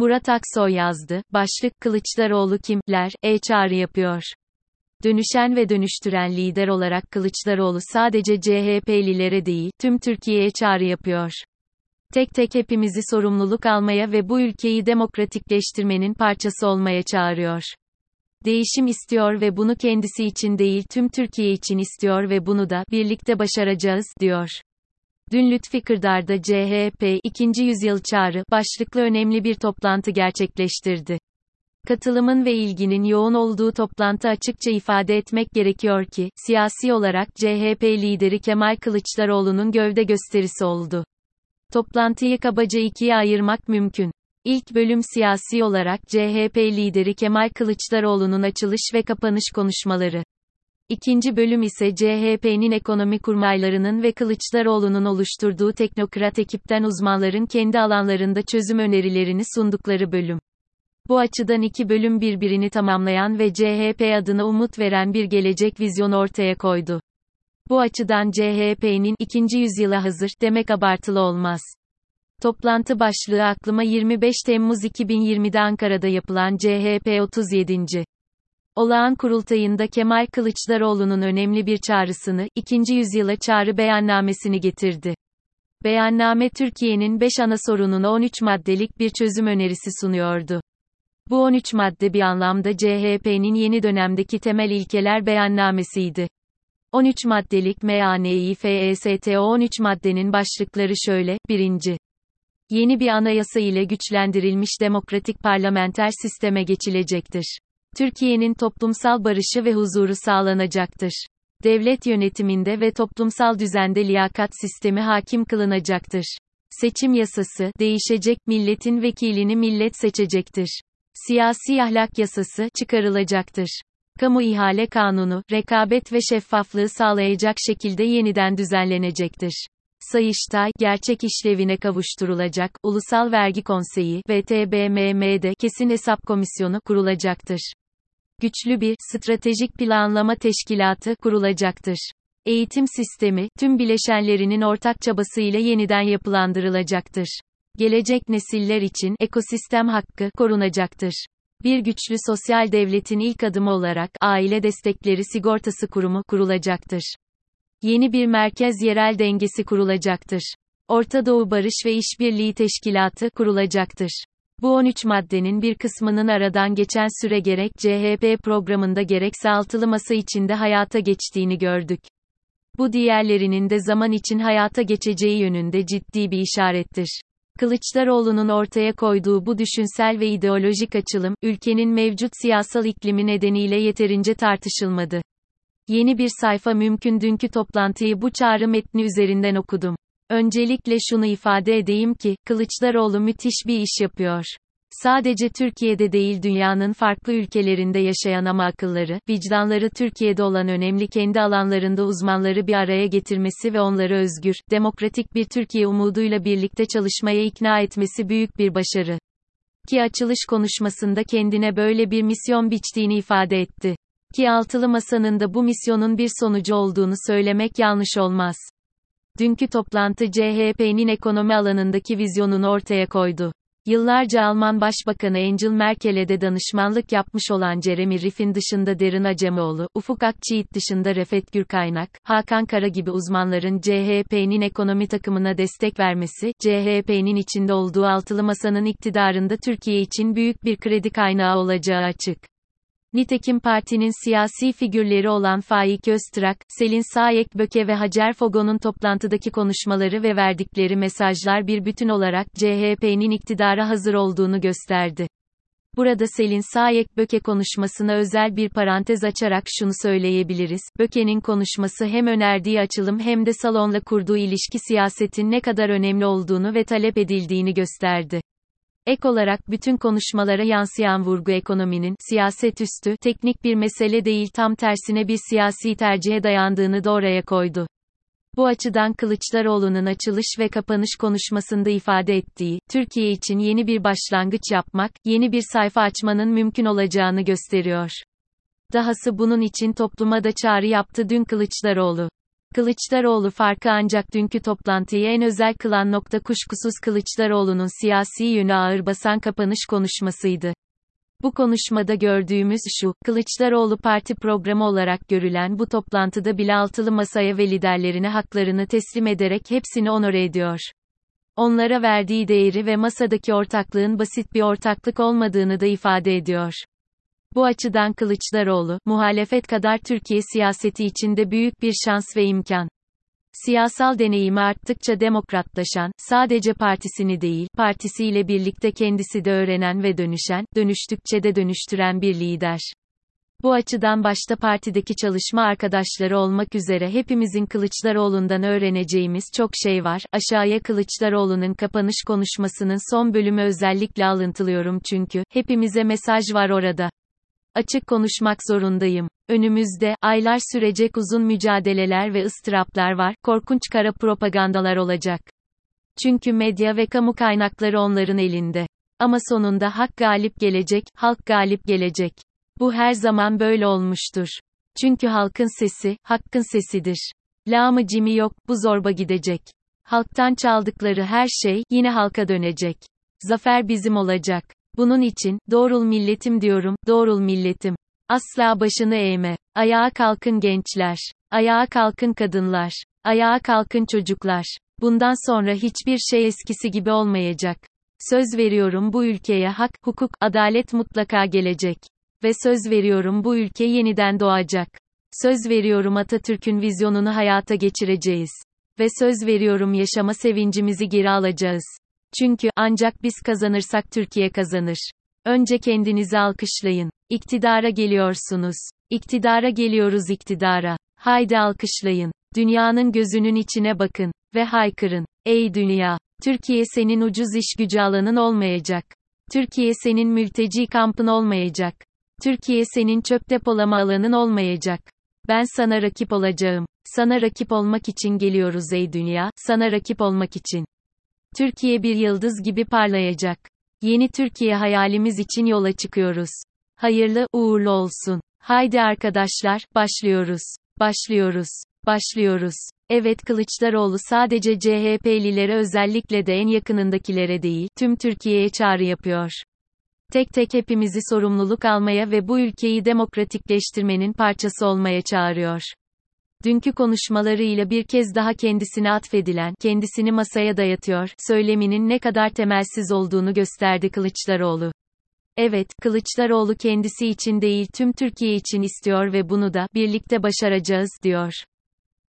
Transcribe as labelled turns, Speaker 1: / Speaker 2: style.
Speaker 1: Murat Aksoy yazdı. Başlık Kılıçdaroğlu kimler, e-çağrı yapıyor. Dönüşen ve dönüştüren lider olarak Kılıçdaroğlu sadece CHP'lilere değil, tüm Türkiye'ye çağrı yapıyor. Tek tek hepimizi sorumluluk almaya ve bu ülkeyi demokratikleştirmenin parçası olmaya çağırıyor. Değişim istiyor ve bunu kendisi için değil tüm Türkiye için istiyor ve bunu da birlikte başaracağız diyor. Dün Lütfi Kırdar'da CHP 2. Yüzyıl Çağrı başlıklı önemli bir toplantı gerçekleştirdi. Katılımın ve ilginin yoğun olduğu toplantı açıkça ifade etmek gerekiyor ki, siyasi olarak CHP lideri Kemal Kılıçdaroğlu'nun gövde gösterisi oldu. Toplantıyı kabaca ikiye ayırmak mümkün. İlk bölüm siyasi olarak CHP lideri Kemal Kılıçdaroğlu'nun açılış ve kapanış konuşmaları. İkinci bölüm ise CHP'nin ekonomi kurmaylarının ve Kılıçdaroğlu'nun oluşturduğu teknokrat ekipten uzmanların kendi alanlarında çözüm önerilerini sundukları bölüm. Bu açıdan iki bölüm birbirini tamamlayan ve CHP adına umut veren bir gelecek vizyonu ortaya koydu. Bu açıdan CHP'nin ikinci yüzyıla hazır demek abartılı olmaz. Toplantı başlığı aklıma 25 Temmuz 2020'de Ankara'da yapılan CHP 37. Olağan kurultayında Kemal Kılıçdaroğlu'nun önemli bir çağrısını, ikinci yüzyıla çağrı beyannamesini getirdi. Beyanname Türkiye'nin 5 ana sorununa 13 maddelik bir çözüm önerisi sunuyordu. Bu 13 madde bir anlamda CHP'nin yeni dönemdeki temel ilkeler beyannamesiydi. 13 maddelik MANİFESTO 13 maddenin başlıkları şöyle, 1. Yeni bir anayasa ile güçlendirilmiş demokratik parlamenter sisteme geçilecektir. Türkiye'nin toplumsal barışı ve huzuru sağlanacaktır. Devlet yönetiminde ve toplumsal düzende liyakat sistemi hakim kılınacaktır. Seçim yasası değişecek, milletin vekilini millet seçecektir. Siyasi ahlak yasası çıkarılacaktır. Kamu ihale kanunu, rekabet ve şeffaflığı sağlayacak şekilde yeniden düzenlenecektir. Sayıştay, gerçek işlevine kavuşturulacak, Ulusal Vergi Konseyi ve TBMM'de kesin hesap komisyonu kurulacaktır. Güçlü bir, stratejik planlama teşkilatı kurulacaktır. Eğitim sistemi, tüm bileşenlerinin ortak çabasıyla yeniden yapılandırılacaktır. Gelecek nesiller için ekosistem hakkı korunacaktır. Bir güçlü sosyal devletin ilk adımı olarak aile destekleri sigortası kurumu kurulacaktır. Yeni bir merkez yerel dengesi kurulacaktır. Orta Doğu Barış ve İşbirliği Teşkilatı kurulacaktır. Bu 13 maddenin bir kısmının aradan geçen süre gerek CHP programında gerekse altılı masa içinde hayata geçtiğini gördük. Bu diğerlerinin de zaman için hayata geçeceği yönünde ciddi bir işarettir. Kılıçdaroğlu'nun ortaya koyduğu bu düşünsel ve ideolojik açılım, ülkenin mevcut siyasal iklimi nedeniyle yeterince tartışılmadı. Yeni bir sayfa mümkün dünkü toplantıyı bu çağrı metni üzerinden okudum. Öncelikle şunu ifade edeyim ki, Kılıçdaroğlu müthiş bir iş yapıyor. Sadece Türkiye'de değil dünyanın farklı ülkelerinde yaşayan ama akılları, vicdanları Türkiye'de olan önemli kendi alanlarında uzmanları bir araya getirmesi ve onları özgür, demokratik bir Türkiye umuduyla birlikte çalışmaya ikna etmesi büyük bir başarı. Ki açılış konuşmasında kendine böyle bir misyon biçtiğini ifade etti. Ki altılı masanın da bu misyonun bir sonucu olduğunu söylemek yanlış olmaz. Dünkü toplantı CHP'nin ekonomi alanındaki vizyonunu ortaya koydu. Yıllarca Alman Başbakanı Angela Merkel'e de danışmanlık yapmış olan Jeremy Riff'in dışında Derin Acemoğlu, Ufuk Akçiğit dışında Refet Gürkaynak, Hakan Kara gibi uzmanların CHP'nin ekonomi takımına destek vermesi, CHP'nin içinde olduğu altılı masanın iktidarında Türkiye için büyük bir kredi kaynağı olacağı açık. Nitekim partinin siyasi figürleri olan Faik Öztrak, Selin Sayek Böke ve Hacer Fogo'nun toplantıdaki konuşmaları ve verdikleri mesajlar bir bütün olarak CHP'nin iktidara hazır olduğunu gösterdi. Burada Selin Sayek Böke konuşmasına özel bir parantez açarak şunu söyleyebiliriz. Böke'nin konuşması hem önerdiği açılım hem de salonla kurduğu ilişki siyasetin ne kadar önemli olduğunu ve talep edildiğini gösterdi. Ek olarak bütün konuşmalara yansıyan vurgu ekonominin, siyaset üstü, teknik bir mesele değil tam tersine bir siyasi tercihe dayandığını da oraya koydu. Bu açıdan Kılıçdaroğlu'nun açılış ve kapanış konuşmasında ifade ettiği, Türkiye için yeni bir başlangıç yapmak, yeni bir sayfa açmanın mümkün olacağını gösteriyor. Dahası bunun için topluma da çağrı yaptı dün Kılıçdaroğlu. Kılıçdaroğlu farkı ancak dünkü toplantıyı en özel kılan nokta kuşkusuz Kılıçdaroğlu'nun siyasi yönü ağır basan kapanış konuşmasıydı. Bu konuşmada gördüğümüz şu, Kılıçdaroğlu parti programı olarak görülen bu toplantıda bile altılı masaya ve liderlerine haklarını teslim ederek hepsini onore ediyor. Onlara verdiği değeri ve masadaki ortaklığın basit bir ortaklık olmadığını da ifade ediyor. Bu açıdan Kılıçdaroğlu, muhalefet kadar Türkiye siyaseti içinde büyük bir şans ve imkan. Siyasal deneyimi arttıkça demokratlaşan, sadece partisini değil, partisiyle birlikte kendisi de öğrenen ve dönüşen, dönüştükçe de dönüştüren bir lider. Bu açıdan başta partideki çalışma arkadaşları olmak üzere hepimizin Kılıçdaroğlu'ndan öğreneceğimiz çok şey var. Aşağıya Kılıçdaroğlu'nun kapanış konuşmasının son bölümü özellikle alıntılıyorum çünkü hepimize mesaj var orada. Açık konuşmak zorundayım. Önümüzde, aylar sürecek uzun mücadeleler ve ıstıraplar var, korkunç kara propagandalar olacak. Çünkü medya ve kamu kaynakları onların elinde. Ama sonunda hak galip gelecek, halk galip gelecek. Bu her zaman böyle olmuştur. Çünkü halkın sesi, hakkın sesidir. Lağımı cimi yok, bu zorba gidecek. Halktan çaldıkları her şey, yine halka dönecek. Zafer bizim olacak. Bunun için, doğrul milletim diyorum, doğrul milletim. Asla başını eğme. Ayağa kalkın gençler. Ayağa kalkın kadınlar. Ayağa kalkın çocuklar. Bundan sonra hiçbir şey eskisi gibi olmayacak. Söz veriyorum bu ülkeye hak, hukuk, adalet mutlaka gelecek. Ve söz veriyorum bu ülke yeniden doğacak. Söz veriyorum Atatürk'ün vizyonunu hayata geçireceğiz. Ve söz veriyorum yaşama sevincimizi geri alacağız. Çünkü, ancak biz kazanırsak Türkiye kazanır. Önce kendinizi alkışlayın. İktidara geliyorsunuz. İktidara geliyoruz iktidara. Haydi alkışlayın. Dünyanın gözünün içine bakın. Ve haykırın. Ey dünya! Türkiye senin ucuz iş gücü alanın olmayacak. Türkiye senin mülteci kampın olmayacak. Türkiye senin çöp depolama alanın olmayacak. Ben sana rakip olacağım. Sana rakip olmak için geliyoruz ey dünya, sana rakip olmak için. Türkiye bir yıldız gibi parlayacak. Yeni Türkiye hayalimiz için yola çıkıyoruz. Hayırlı, uğurlu olsun. Haydi arkadaşlar, başlıyoruz. Başlıyoruz. Başlıyoruz. Evet Kılıçdaroğlu sadece CHP'lilere özellikle de en yakınındakilere değil, tüm Türkiye'ye çağrı yapıyor. Tek tek hepimizi sorumluluk almaya ve bu ülkeyi demokratikleştirmenin parçası olmaya çağırıyor. Dünkü konuşmalarıyla bir kez daha kendisine atfedilen, kendisini masaya dayatıyor, söyleminin ne kadar temelsiz olduğunu gösterdi Kılıçdaroğlu. Evet, Kılıçdaroğlu kendisi için değil tüm Türkiye için istiyor ve bunu da birlikte başaracağız diyor.